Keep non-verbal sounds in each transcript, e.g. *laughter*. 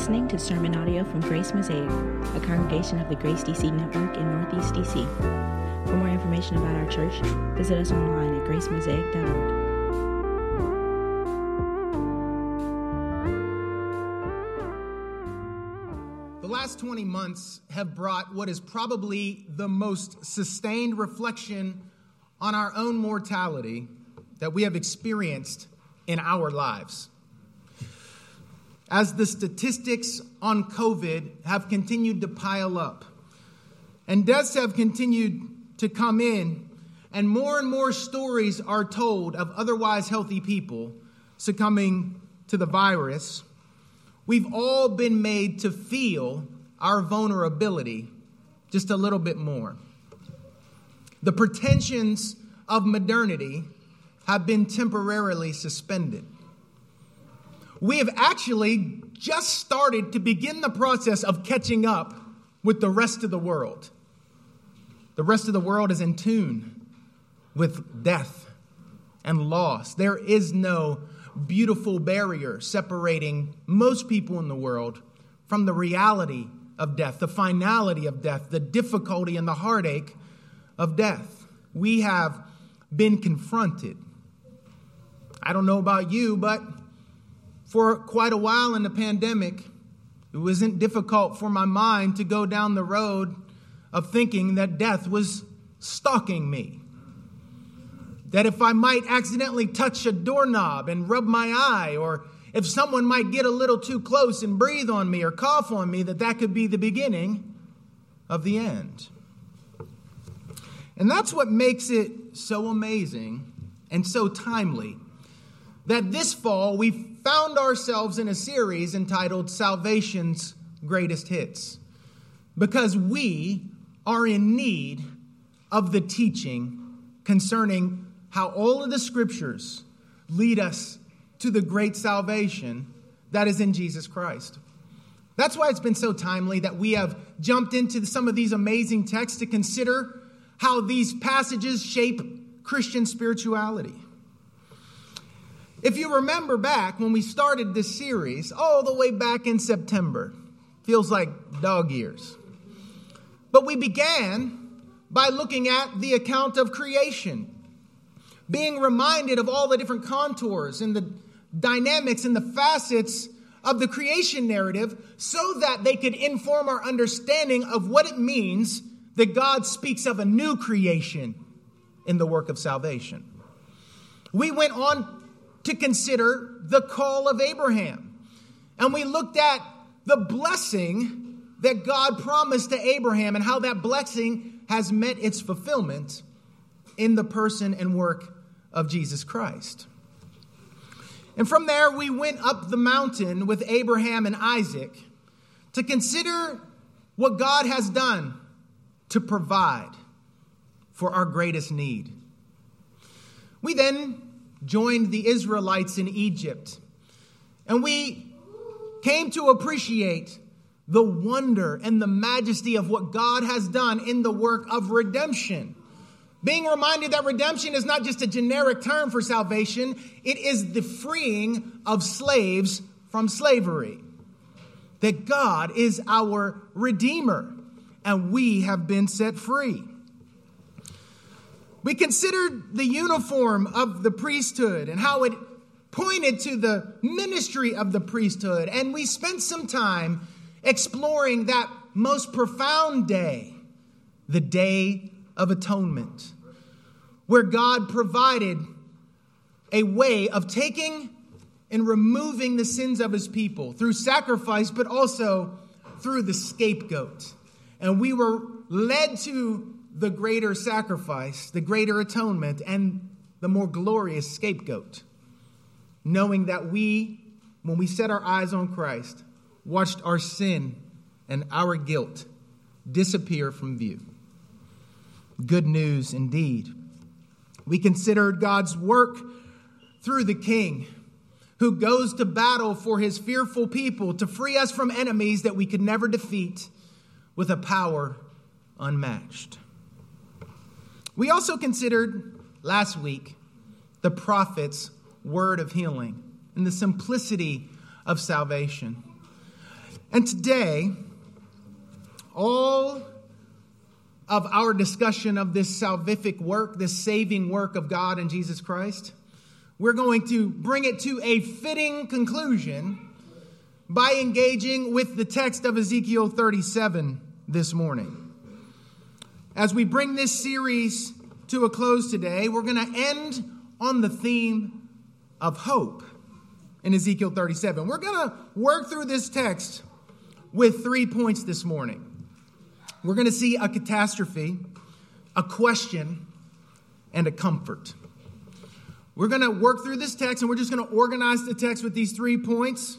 listening to sermon audio from Grace Mosaic, a congregation of the Grace DC Network in Northeast DC. For more information about our church, visit us online at gracemosaic.org. The last 20 months have brought what is probably the most sustained reflection on our own mortality that we have experienced in our lives. As the statistics on COVID have continued to pile up, and deaths have continued to come in, and more and more stories are told of otherwise healthy people succumbing to the virus, we've all been made to feel our vulnerability just a little bit more. The pretensions of modernity have been temporarily suspended. We have actually just started to begin the process of catching up with the rest of the world. The rest of the world is in tune with death and loss. There is no beautiful barrier separating most people in the world from the reality of death, the finality of death, the difficulty and the heartache of death. We have been confronted. I don't know about you, but for quite a while in the pandemic, it wasn't difficult for my mind to go down the road of thinking that death was stalking me. That if I might accidentally touch a doorknob and rub my eye, or if someone might get a little too close and breathe on me or cough on me, that that could be the beginning of the end. And that's what makes it so amazing and so timely that this fall we found ourselves in a series entitled Salvation's Greatest Hits because we are in need of the teaching concerning how all of the scriptures lead us to the great salvation that is in Jesus Christ. That's why it's been so timely that we have jumped into some of these amazing texts to consider how these passages shape Christian spirituality. If you remember back when we started this series, all the way back in September, feels like dog years. But we began by looking at the account of creation, being reminded of all the different contours and the dynamics and the facets of the creation narrative so that they could inform our understanding of what it means that God speaks of a new creation in the work of salvation. We went on to consider the call of Abraham. And we looked at the blessing that God promised to Abraham and how that blessing has met its fulfillment in the person and work of Jesus Christ. And from there, we went up the mountain with Abraham and Isaac to consider what God has done to provide for our greatest need. We then joined the Israelites in Egypt. And we came to appreciate the wonder and the majesty of what God has done in the work of redemption. Being reminded that redemption is not just a generic term for salvation, it is the freeing of slaves from slavery. That God is our Redeemer and we have been set free. We considered the uniform of the priesthood and how it pointed to the ministry of the priesthood. And we spent some time exploring that most profound day, the Day of Atonement, where God provided a way of taking and removing the sins of his people through sacrifice, but also through the scapegoat. And we were led to the greater sacrifice, the greater atonement, and the more glorious scapegoat. Knowing that we, when we set our eyes on Christ, watched our sin and our guilt disappear from view. Good news indeed. We considered God's work through the King who goes to battle for his fearful people to free us from enemies that we could never defeat with a power unmatched. We also considered last week the prophet's word of healing and the simplicity of salvation. And today, all of our discussion of this salvific work, this saving work of God in Jesus Christ, we're going to bring it to a fitting conclusion by engaging with the text of Ezekiel 37 this morning. As we bring this series to a close today, we're going to end on the theme of hope in Ezekiel 37. We're going to work through this text with three points this morning. We're going to see a catastrophe, a question, and a comfort. We're going to work through this text and we're just going to organize the text with these three points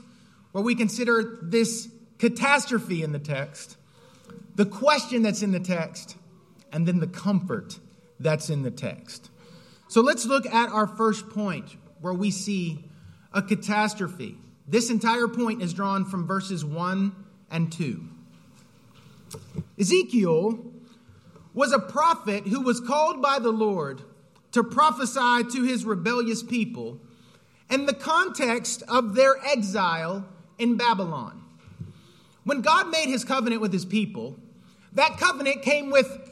where we consider this catastrophe in the text, the question that's in the text, and then the comfort that's in the text. So let's look at our first point where we see a catastrophe. This entire point is drawn from verses 1 and 2. Ezekiel was a prophet who was called by the Lord to prophesy to his rebellious people in the context of their exile in Babylon. When God made his covenant with his people, that covenant came with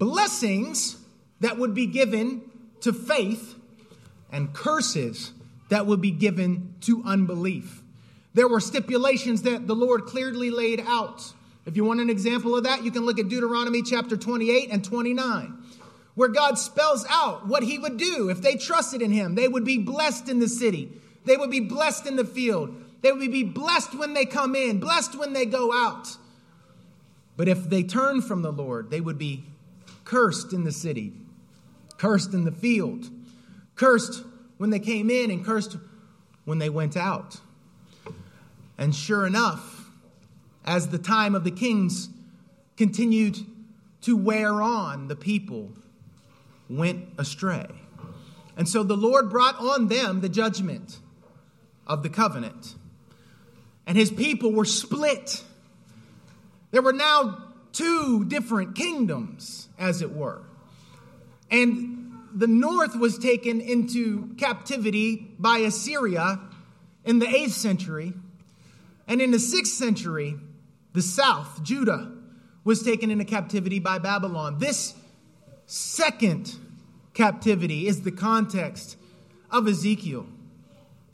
blessings that would be given to faith and curses that would be given to unbelief. There were stipulations that the Lord clearly laid out. If you want an example of that, you can look at Deuteronomy chapter 28 and 29, where God spells out what he would do if they trusted in him. They would be blessed in the city, they would be blessed in the field, they would be blessed when they come in, blessed when they go out. But if they turn from the Lord, they would be cursed in the city, cursed in the field, cursed when they came in, and cursed when they went out. And sure enough, as the time of the kings continued to wear on, the people went astray. And so the Lord brought on them the judgment of the covenant. And his people were split. There were now two different kingdoms, as it were. And the north was taken into captivity by Assyria in the 8th century and in the sixth century, the south, Judah, was taken into captivity by Babylon. This second captivity is the context of Ezekiel.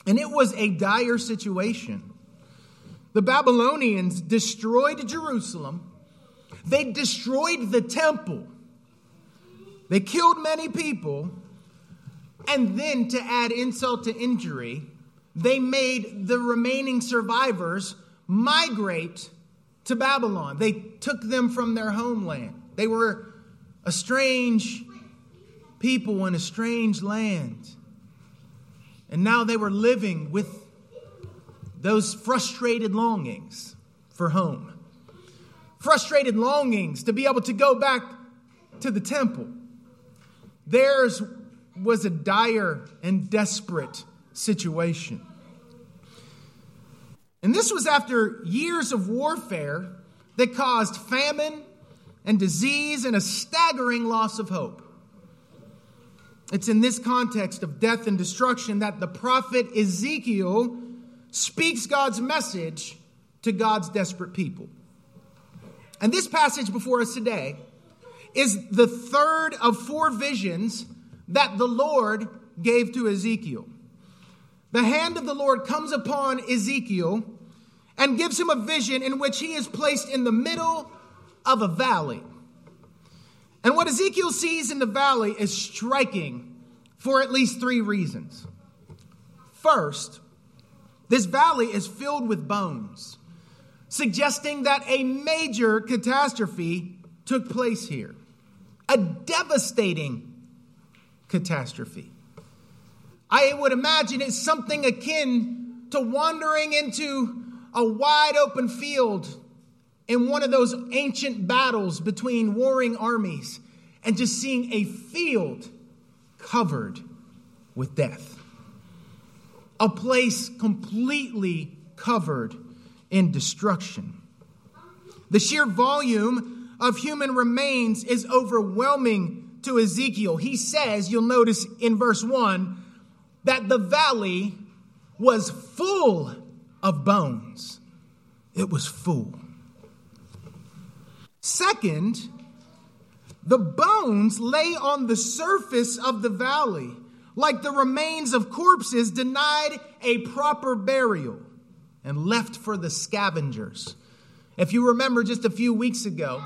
And it was a dire situation. The Babylonians destroyed Jerusalem, they destroyed the temple, they killed many people, and then to add insult to injury, they made the remaining survivors migrate to Babylon. They took them from their homeland. They were a strange people in a strange land. And now they were living with those frustrated longings for home, frustrated longings to be able to go back to the temple. Theirs was a dire and desperate situation. And this was after years of warfare that caused famine and disease and a staggering loss of hope. It's in this context of death and destruction that the prophet Ezekiel speaks God's message to God's desperate people. And this passage before us today is the third of four visions that the Lord gave to Ezekiel the hand of the Lord comes upon Ezekiel and gives him a vision in which he is placed in the middle of a valley. And what Ezekiel sees in the valley is striking for at least three reasons. First, this valley is filled with bones, suggesting that a major catastrophe took place here. A devastating catastrophe. I would imagine it's something akin to wandering into a wide open field in one of those ancient battles between warring armies and just seeing a field covered with death. A place completely covered in destruction. The sheer volume of human remains is overwhelming to Ezekiel. He says, you'll notice in verse 1, that the valley was full of bones. it was full. Second, the bones lay on the surface of the valley, like the remains of corpses denied a proper burial and left for the scavengers. If you remember just a few weeks ago,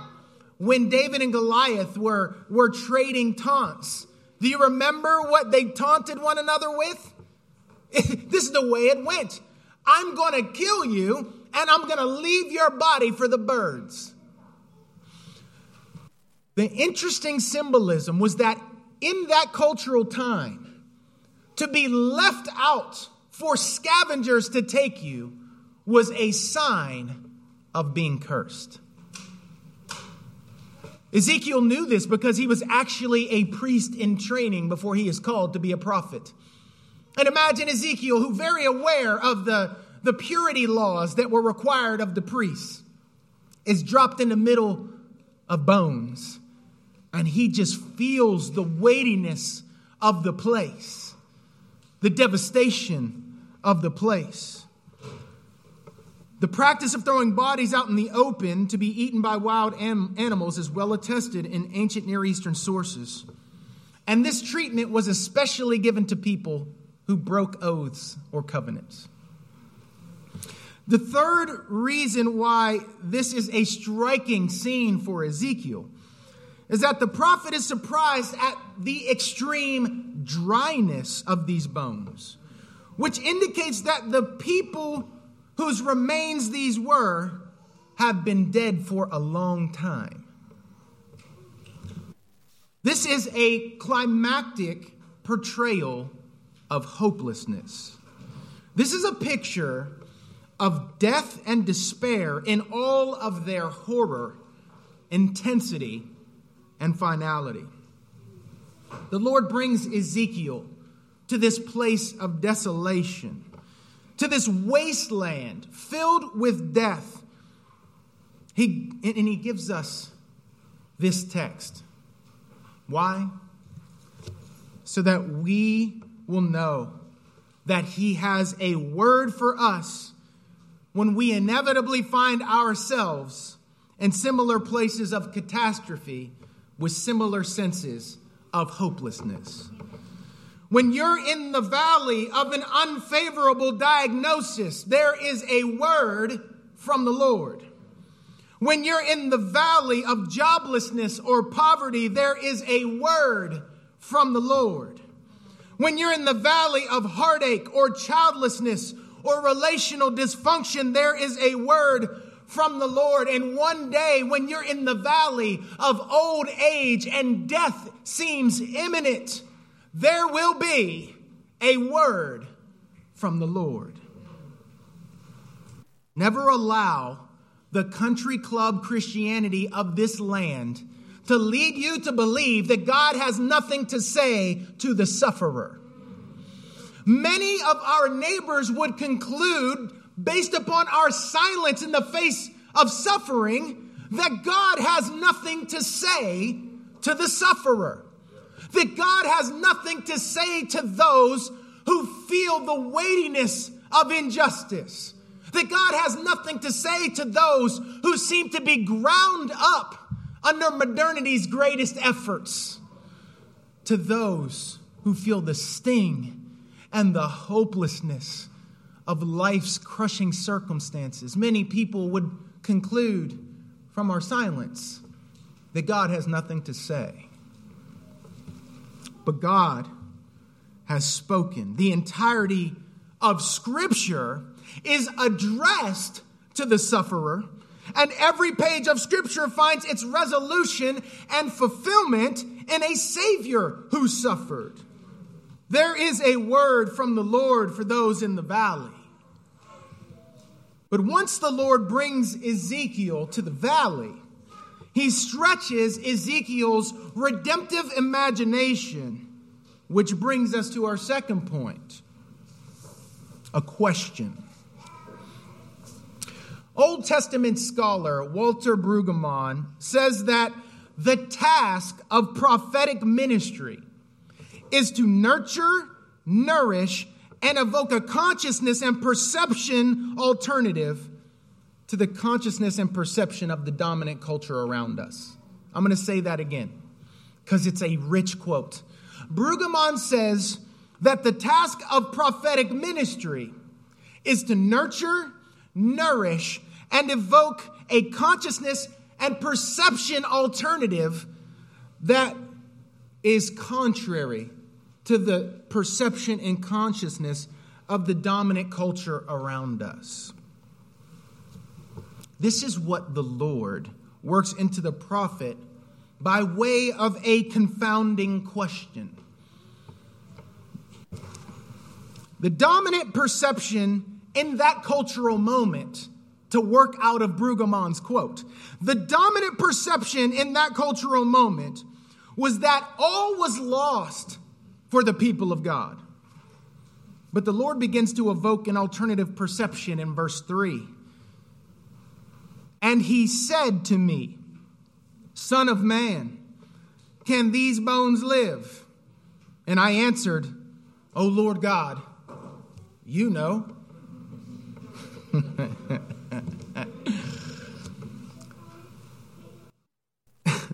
when David and Goliath were, were trading taunts, do you remember what they taunted one another with? *laughs* this is the way it went I'm going to kill you, and I'm going to leave your body for the birds. The interesting symbolism was that in that cultural time, to be left out for scavengers to take you was a sign of being cursed. Ezekiel knew this because he was actually a priest in training before he is called to be a prophet. And imagine Ezekiel, who very aware of the, the purity laws that were required of the priests, is dropped in the middle of bones and he just feels the weightiness of the place, the devastation of the place. The practice of throwing bodies out in the open to be eaten by wild animals is well attested in ancient Near Eastern sources. And this treatment was especially given to people who broke oaths or covenants. The third reason why this is a striking scene for Ezekiel is that the prophet is surprised at the extreme dryness of these bones, which indicates that the people whose remains these were have been dead for a long time. This is a climactic portrayal of hopelessness. This is a picture of death and despair in all of their horror, intensity, and finality. The Lord brings Ezekiel to this place of desolation, to this wasteland filled with death. He, and he gives us this text. Why? So that we will know that He has a word for us when we inevitably find ourselves in similar places of catastrophe with similar senses of hopelessness. When you're in the valley of an unfavorable diagnosis, there is a word from the Lord. When you're in the valley of joblessness or poverty, there is a word from the Lord. When you're in the valley of heartache or childlessness or relational dysfunction, there is a word from the Lord. And one day, when you're in the valley of old age and death seems imminent, there will be a word from the Lord. Never allow the country club Christianity of this land to lead you to believe that God has nothing to say to the sufferer. Many of our neighbors would conclude based upon our silence in the face of suffering that God has nothing to say to the sufferer. That God has nothing to say to those who feel the weightiness of injustice. That God has nothing to say to those who seem to be ground up under modernity's greatest efforts. To those who feel the sting and the hopelessness of life's crushing circumstances. Many people would conclude from our silence that God has nothing to say. But God has spoken. The entirety of Scripture is addressed to the sufferer, and every page of Scripture finds its resolution and fulfillment in a Savior who suffered. There is a word from the Lord for those in the valley. But once the Lord brings Ezekiel to the valley, he stretches Ezekiel's redemptive imagination, which brings us to our second point a question. Old Testament scholar Walter Brueggemann says that the task of prophetic ministry is to nurture, nourish, and evoke a consciousness and perception alternative to the consciousness and perception of the dominant culture around us. I'm going to say that again because it's a rich quote. Brueggemann says that the task of prophetic ministry is to nurture, nourish, and evoke a consciousness and perception alternative that is contrary to the perception and consciousness of the dominant culture around us. This is what the Lord works into the prophet by way of a confounding question. The dominant perception in that cultural moment, to work out of Brueggemann's quote, the dominant perception in that cultural moment was that all was lost for the people of God. But the Lord begins to evoke an alternative perception in verse 3. And he said to me, Son of man, can these bones live? And I answered, O Lord God, you know. *laughs* the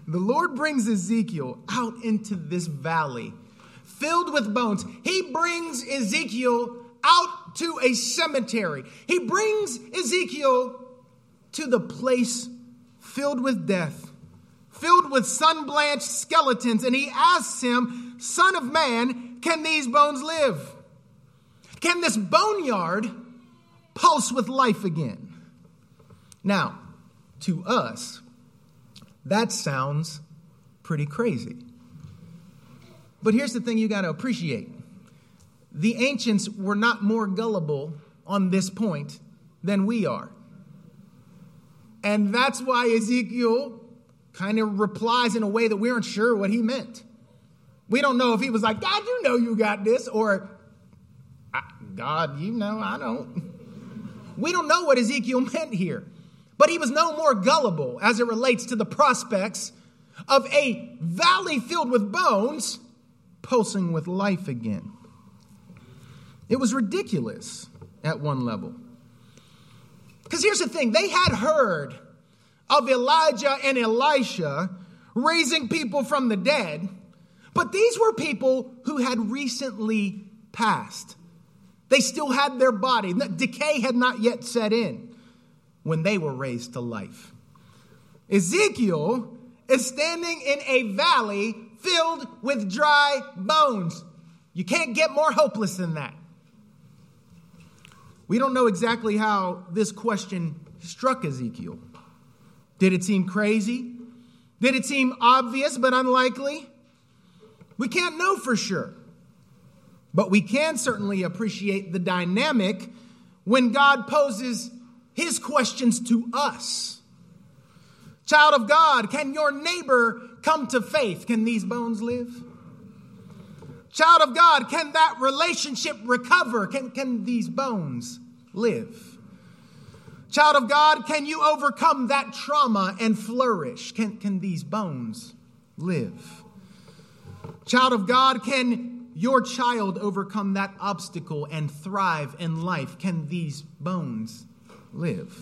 Lord brings Ezekiel out into this valley filled with bones. He brings Ezekiel out to a cemetery. He brings Ezekiel to the place filled with death, filled with sun blanched skeletons, and he asks him, Son of man, can these bones live? Can this boneyard pulse with life again? Now, to us, that sounds pretty crazy. But here's the thing you got to appreciate the ancients were not more gullible on this point than we are. And that's why Ezekiel kind of replies in a way that we aren't sure what he meant. We don't know if he was like, God, you know you got this, or God, you know I don't. We don't know what Ezekiel *laughs* meant here. But he was no more gullible as it relates to the prospects of a valley filled with bones pulsing with life again. It was ridiculous at one level. Because here's the thing they had heard of Elijah and Elisha raising people from the dead, but these were people who had recently passed. They still had their body, decay had not yet set in when they were raised to life. Ezekiel is standing in a valley filled with dry bones. You can't get more hopeless than that. We don't know exactly how this question struck Ezekiel. Did it seem crazy? Did it seem obvious but unlikely? We can't know for sure. But we can certainly appreciate the dynamic when God poses his questions to us. Child of God, can your neighbor come to faith? Can these bones live? Child of God, can that relationship recover? Can, can these bones live? Child of God, can you overcome that trauma and flourish? Can, can these bones live? Child of God, can your child overcome that obstacle and thrive in life? Can these bones live?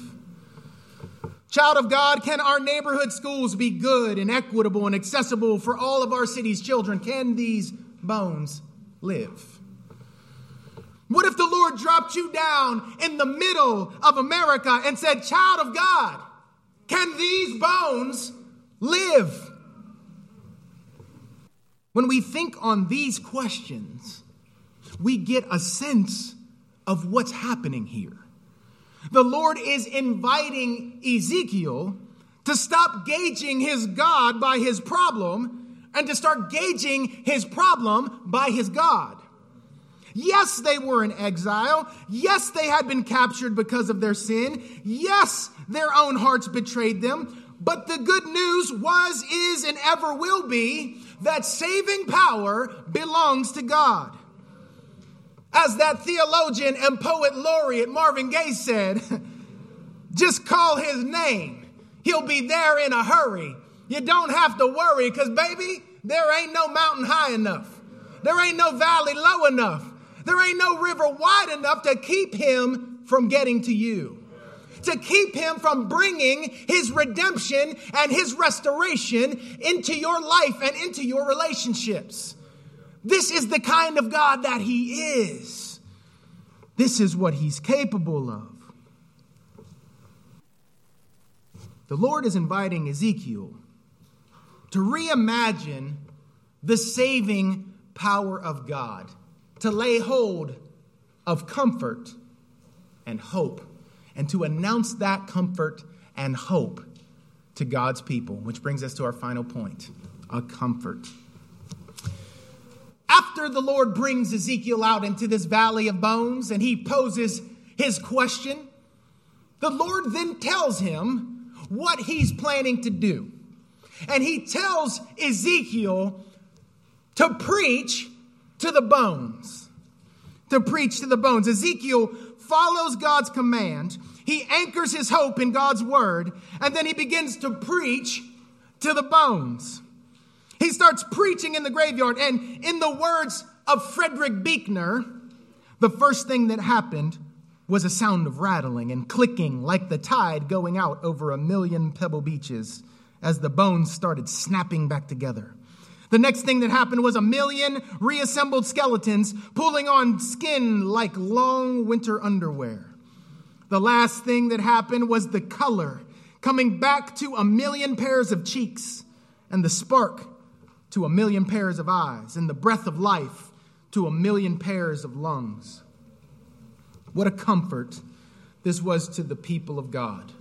Child of God, can our neighborhood schools be good and equitable and accessible for all of our city's children? Can these bones live? What if the Lord dropped you down in the middle of America and said, Child of God, can these bones live? When we think on these questions, we get a sense of what's happening here. The Lord is inviting Ezekiel to stop gauging his God by his problem and to start gauging his problem by his God. Yes, they were in exile. Yes, they had been captured because of their sin. Yes, their own hearts betrayed them. But the good news was, is, and ever will be that saving power belongs to God. As that theologian and poet laureate Marvin Gaye said, *laughs* just call his name. He'll be there in a hurry. You don't have to worry because, baby, there ain't no mountain high enough. There ain't no valley low enough. There ain't no river wide enough to keep him from getting to you. to keep him from bringing his redemption and his restoration into your life and into your relationships. This is the kind of God that he is. This is what he's capable of. The Lord is inviting Ezekiel to reimagine the saving power of God, to lay hold of comfort and hope, and to announce that comfort and hope to God's people, which brings us to our final point a comfort. After the Lord brings Ezekiel out into this valley of bones and he poses his question, the Lord then tells him what he's planning to do. And he tells Ezekiel to preach to the bones. To preach to the bones. Ezekiel follows God's command. He anchors his hope in God's word, and then he begins to preach to the bones. He starts preaching in the graveyard, and in the words of Frederick Buechner, the first thing that happened was a sound of rattling and clicking like the tide going out over a million pebble beaches as the bones started snapping back together. The next thing that happened was a million reassembled skeletons pulling on skin like long winter underwear. The last thing that happened was the color coming back to a million pairs of cheeks and the spark to a million pairs of eyes and the breath of life to a million pairs of lungs. What a comfort this was to the people of God.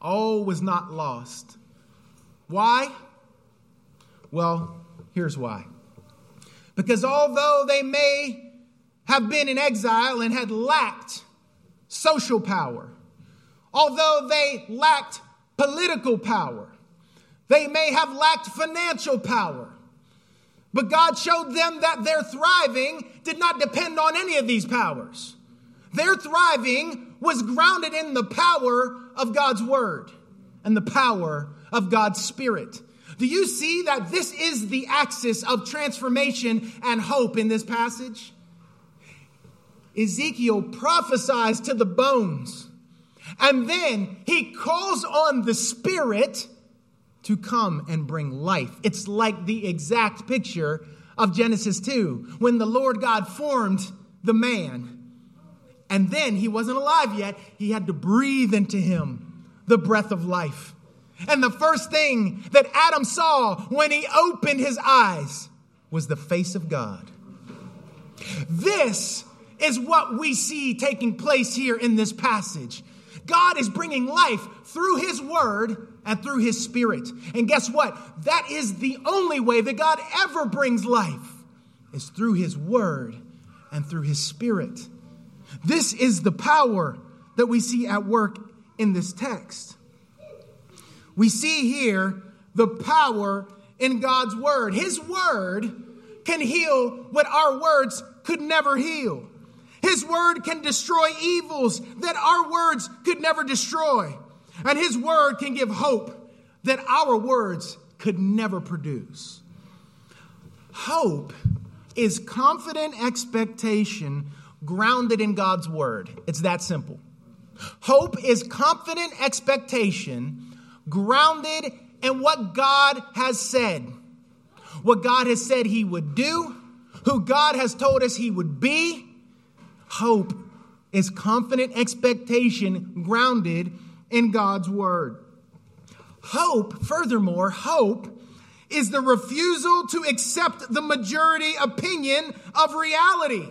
All was not lost. Why? Well, here's why. Because although they may have been in exile and had lacked social power, although they lacked political power, they may have lacked financial power, but God showed them that their thriving did not depend on any of these powers. Their thriving was grounded in the power of God's word and the power of God's spirit. Do you see that this is the axis of transformation and hope in this passage? Ezekiel prophesies to the bones, and then he calls on the Spirit to come and bring life. It's like the exact picture of Genesis 2 when the Lord God formed the man. And then he wasn't alive yet, he had to breathe into him the breath of life. And the first thing that Adam saw when he opened his eyes was the face of God. This is what we see taking place here in this passage. God is bringing life through his word and through his spirit. And guess what? That is the only way that God ever brings life is through his word and through his spirit. This is the power that we see at work in this text we see here the power in God's word. His word can heal what our words could never heal. His word can destroy evils that our words could never destroy. And His word can give hope that our words could never produce. Hope is confident expectation grounded in God's word. It's that simple. Hope is confident expectation grounded in what God has said. What God has said He would do, who God has told us He would be. Hope is confident expectation grounded in God's Word. Hope, furthermore, hope is the refusal to accept the majority opinion of reality.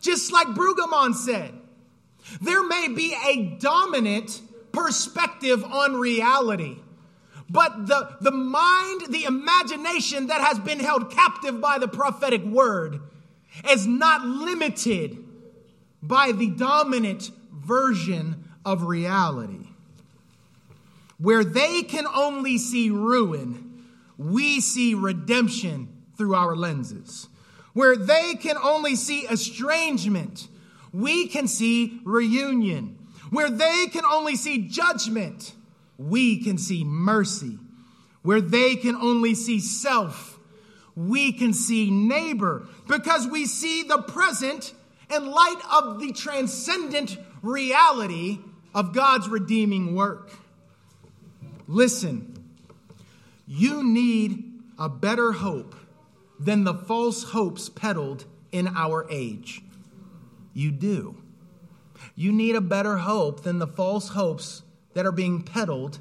Just like Brueggemann said, there may be a dominant perspective on reality. But the, the mind, the imagination that has been held captive by the prophetic word is not limited by the dominant version of reality. Where they can only see ruin, we see redemption through our lenses. Where they can only see estrangement, we can see reunion. Where they can only see judgment, we can see mercy. Where they can only see self, we can see neighbor because we see the present in light of the transcendent reality of God's redeeming work. Listen, you need a better hope than the false hopes peddled in our age. You do. You need a better hope than the false hopes that are being peddled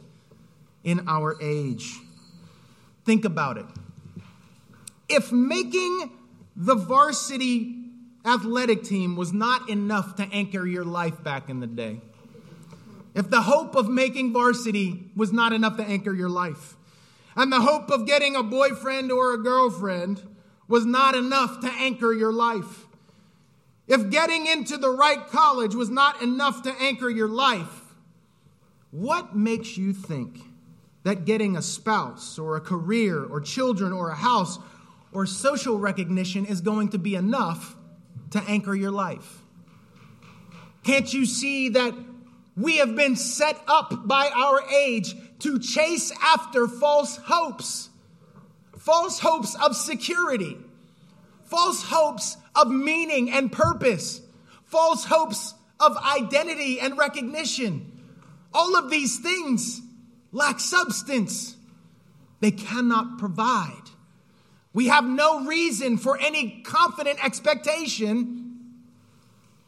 in our age. Think about it. If making the varsity athletic team was not enough to anchor your life back in the day, if the hope of making varsity was not enough to anchor your life, and the hope of getting a boyfriend or a girlfriend was not enough to anchor your life, if getting into the right college was not enough to anchor your life, what makes you think that getting a spouse or a career or children or a house or social recognition is going to be enough to anchor your life? Can't you see that we have been set up by our age to chase after false hopes? False hopes of security, false hopes of meaning and purpose, false hopes of identity and recognition. All of these things lack substance, they cannot provide. We have no reason for any confident expectation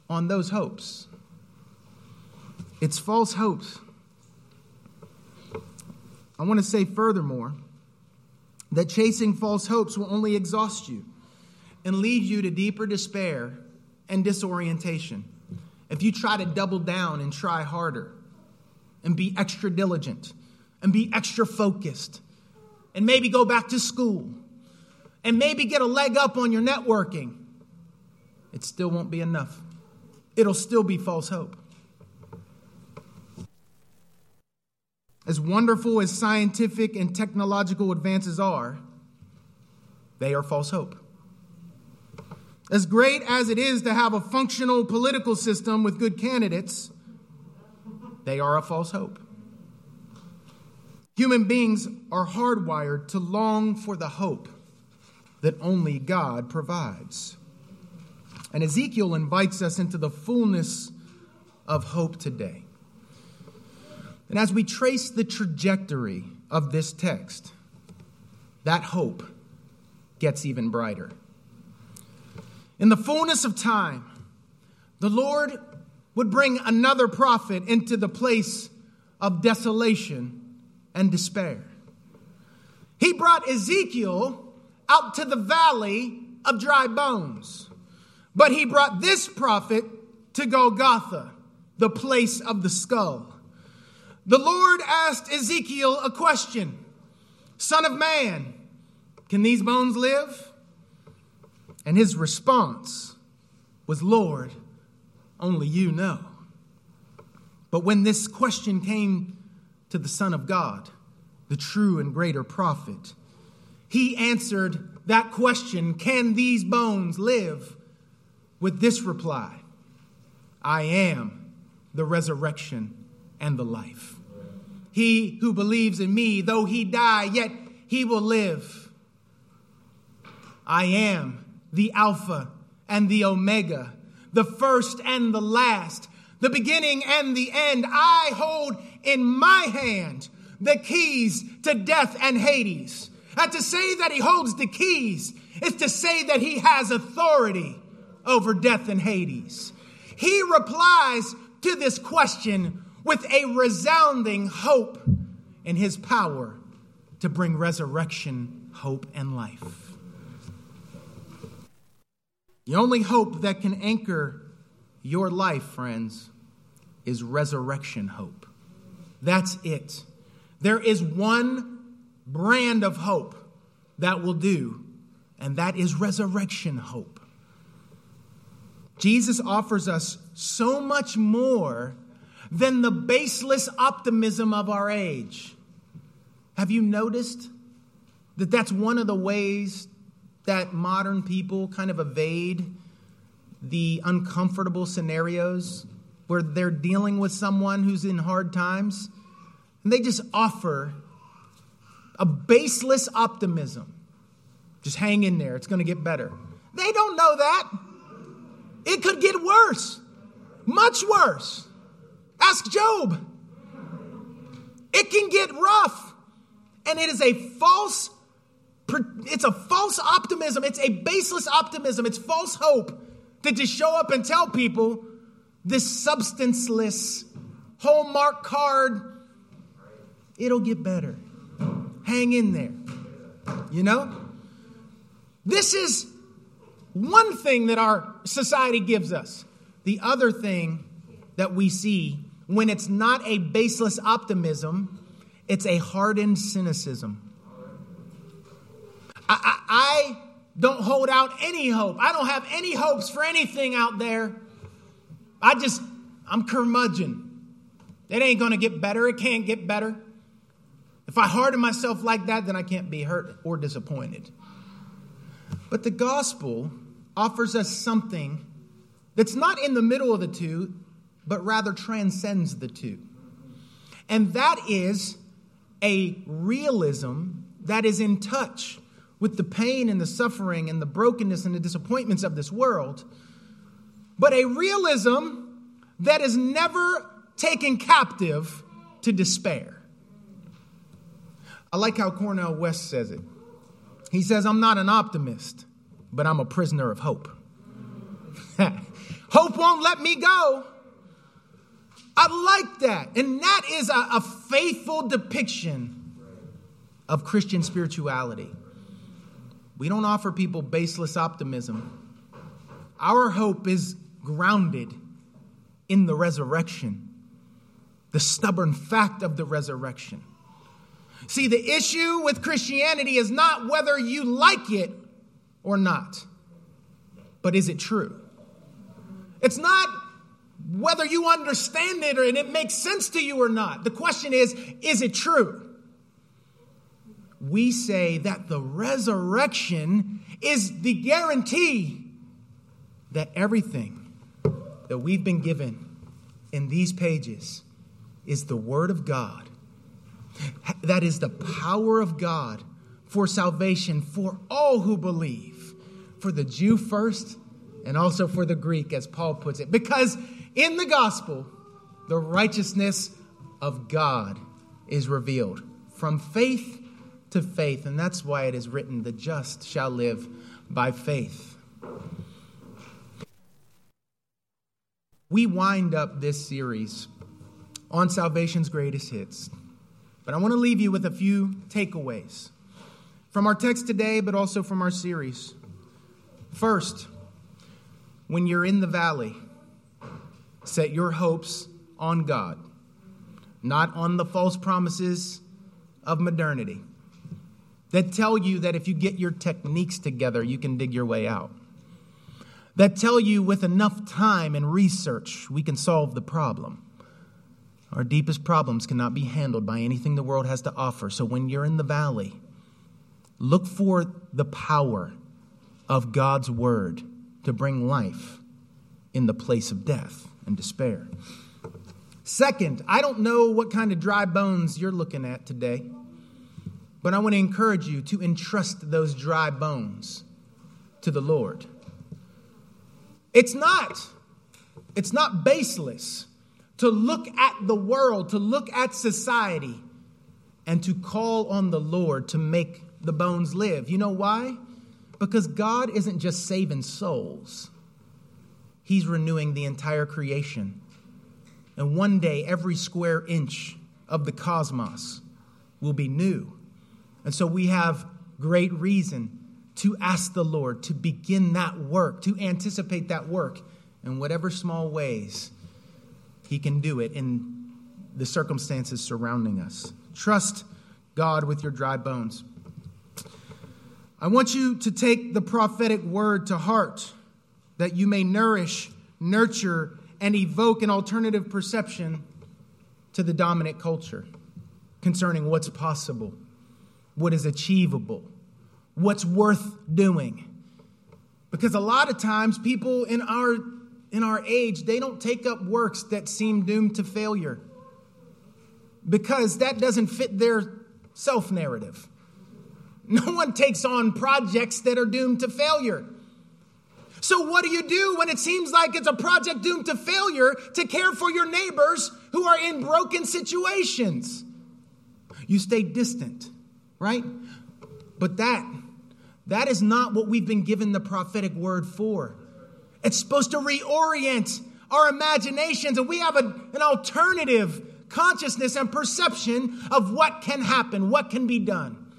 on those hopes. It's false hopes. I want to say furthermore that chasing false hopes will only exhaust you and lead you to deeper despair and disorientation if you try to double down and try harder and be extra diligent and be extra focused and maybe go back to school and maybe get a leg up on your networking, it still won't be enough. It'll still be false hope. As wonderful as scientific and technological advances are, they are false hope. As great as it is to have a functional political system with good candidates, they are a false hope. Human beings are hardwired to long for the hope that only God provides. And Ezekiel invites us into the fullness of hope today. And as we trace the trajectory of this text, that hope gets even brighter. In the fullness of time, the Lord would bring another prophet into the place of desolation and despair. He brought Ezekiel out to the valley of dry bones. But he brought this prophet to Golgotha, the place of the skull. The Lord asked Ezekiel a question Son of man, can these bones live? And his response was, Lord, only you know. But when this question came to the Son of God, the true and greater prophet, he answered that question Can these bones live? with this reply I am the resurrection and the life. He who believes in me, though he die, yet he will live. I am the Alpha and the Omega, the first and the last, the beginning and the end. I hold in my hand the keys to death and Hades. And to say that he holds the keys is to say that he has authority over death and Hades. He replies to this question with a resounding hope in his power to bring resurrection, hope, and life. The only hope that can anchor your life, friends, is resurrection hope. That's it. There is one brand of hope that will do, and that is resurrection hope. Jesus offers us so much more than the baseless optimism of our age. Have you noticed that that's one of the ways that modern people kind of evade the uncomfortable scenarios where they're dealing with someone who's in hard times? And they just offer a baseless optimism. Just hang in there, it's going to get better. They don't know that. It could get worse, much worse. Ask Job. It can get rough. And it is a false it's a false optimism. It's a baseless optimism. It's false hope to just show up and tell people this substanceless Hallmark card, it'll get better. Hang in there. You know? This is one thing that our society gives us. The other thing that we see when it's not a baseless optimism, it's a hardened cynicism. I, don't hold out any hope. I don't have any hopes for anything out there. I just, I'm curmudgeon. It ain't going to get better. It can't get better. If I harden myself like that, then I can't be hurt or disappointed. But the gospel offers us something that's not in the middle of the two, but rather transcends the two. And that is a realism that is in touch with the pain and the suffering and the brokenness and the disappointments of this world, but a realism that is never taken captive to despair. I like how Cornel West says it. He says, I'm not an optimist, but I'm a prisoner of hope. *laughs* hope won't let me go. I like that. And that is a, a faithful depiction of Christian spirituality. We don't offer people baseless optimism. Our hope is grounded in the resurrection, the stubborn fact of the resurrection. See, the issue with Christianity is not whether you like it or not, but is it true? It's not whether you understand it and it makes sense to you or not. The question is, is it true? We say that the resurrection is the guarantee that everything that we've been given in these pages is the Word of God. That is the power of God for salvation for all who believe, for the Jew first and also for the Greek, as Paul puts it. Because in the gospel, the righteousness of God is revealed from faith to faith. And that's why it is written, the just shall live by faith. We wind up this series on salvation's greatest hits. But I want to leave you with a few takeaways from our text today, but also from our series. First, when you're in the valley, set your hopes on God, not on the false promises of modernity that tell you that if you get your techniques together, you can dig your way out. That tell you with enough time and research, we can solve the problem. Our deepest problems cannot be handled by anything the world has to offer. So when you're in the valley, look for the power of God's word to bring life in the place of death and despair. Second, I don't know what kind of dry bones you're looking at today, but I want to encourage you to entrust those dry bones to the Lord. It's not it's not baseless to look at the world, to look at society and to call on the Lord to make the bones live. You know why? Because God isn't just saving souls. He's renewing the entire creation. And one day, every square inch of the cosmos will be new. And so we have great reason to ask the Lord to begin that work, to anticipate that work in whatever small ways He can do it in the circumstances surrounding us. Trust God with your dry bones. I want you to take the prophetic word to heart that you may nourish, nurture, and evoke an alternative perception to the dominant culture concerning what's possible, what is achievable, what's worth doing. Because a lot of times people in our in our age, they don't take up works that seem doomed to failure. Because that doesn't fit their self narrative. *laughs* No one takes on projects that are doomed to failure. So, what do you do when it seems like it's a project doomed to failure to care for your neighbors who are in broken situations. You stay distant, right? But that that is not what we've been given the prophetic word for. It's supposed to reorient our imaginations, and we have a, an alternative consciousness and perception of what can happen, what can be done.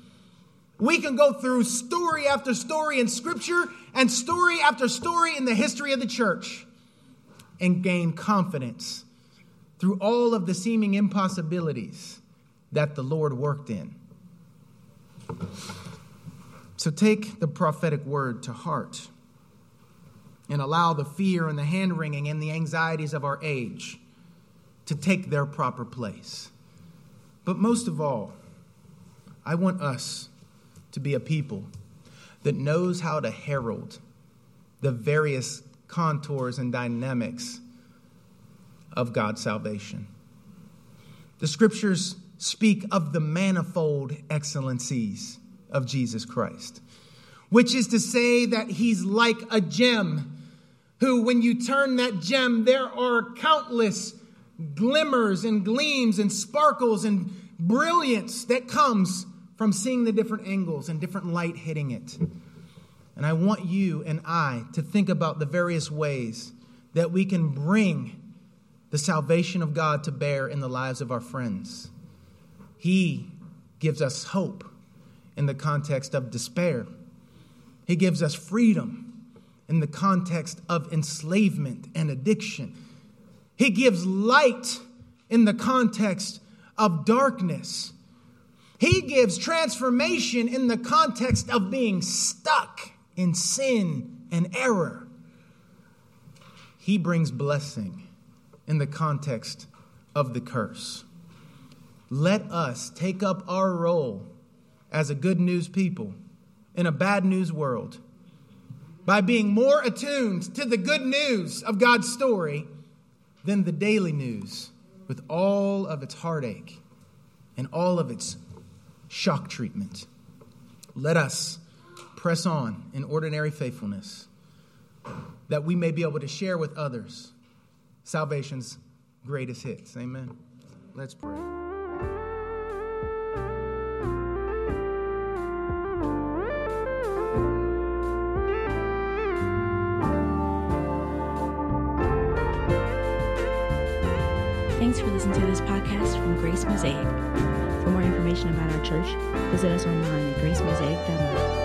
We can go through story after story in Scripture and story after story in the history of the church and gain confidence through all of the seeming impossibilities that the Lord worked in. So take the prophetic word to heart and allow the fear and the hand wringing and the anxieties of our age to take their proper place. But most of all, I want us to be a people that knows how to herald the various contours and dynamics of God's salvation. The scriptures speak of the manifold excellencies of Jesus Christ, which is to say that he's like a gem who, when you turn that gem, there are countless glimmers and gleams and sparkles and brilliance that comes from seeing the different angles and different light hitting it. And I want you and I to think about the various ways that we can bring the salvation of God to bear in the lives of our friends. He gives us hope in the context of despair, He gives us freedom in the context of enslavement and addiction. He gives light in the context of darkness. He gives transformation in the context of being stuck in sin and error. He brings blessing in the context of the curse. Let us take up our role as a good news people in a bad news world by being more attuned to the good news of God's story than the daily news with all of its heartache and all of its shock treatment. Let us press on in ordinary faithfulness that we may be able to share with others salvation's greatest hits. Amen. Let's pray. From Grace Mosaic. For more information about our church, visit us online at gracemosaic.org.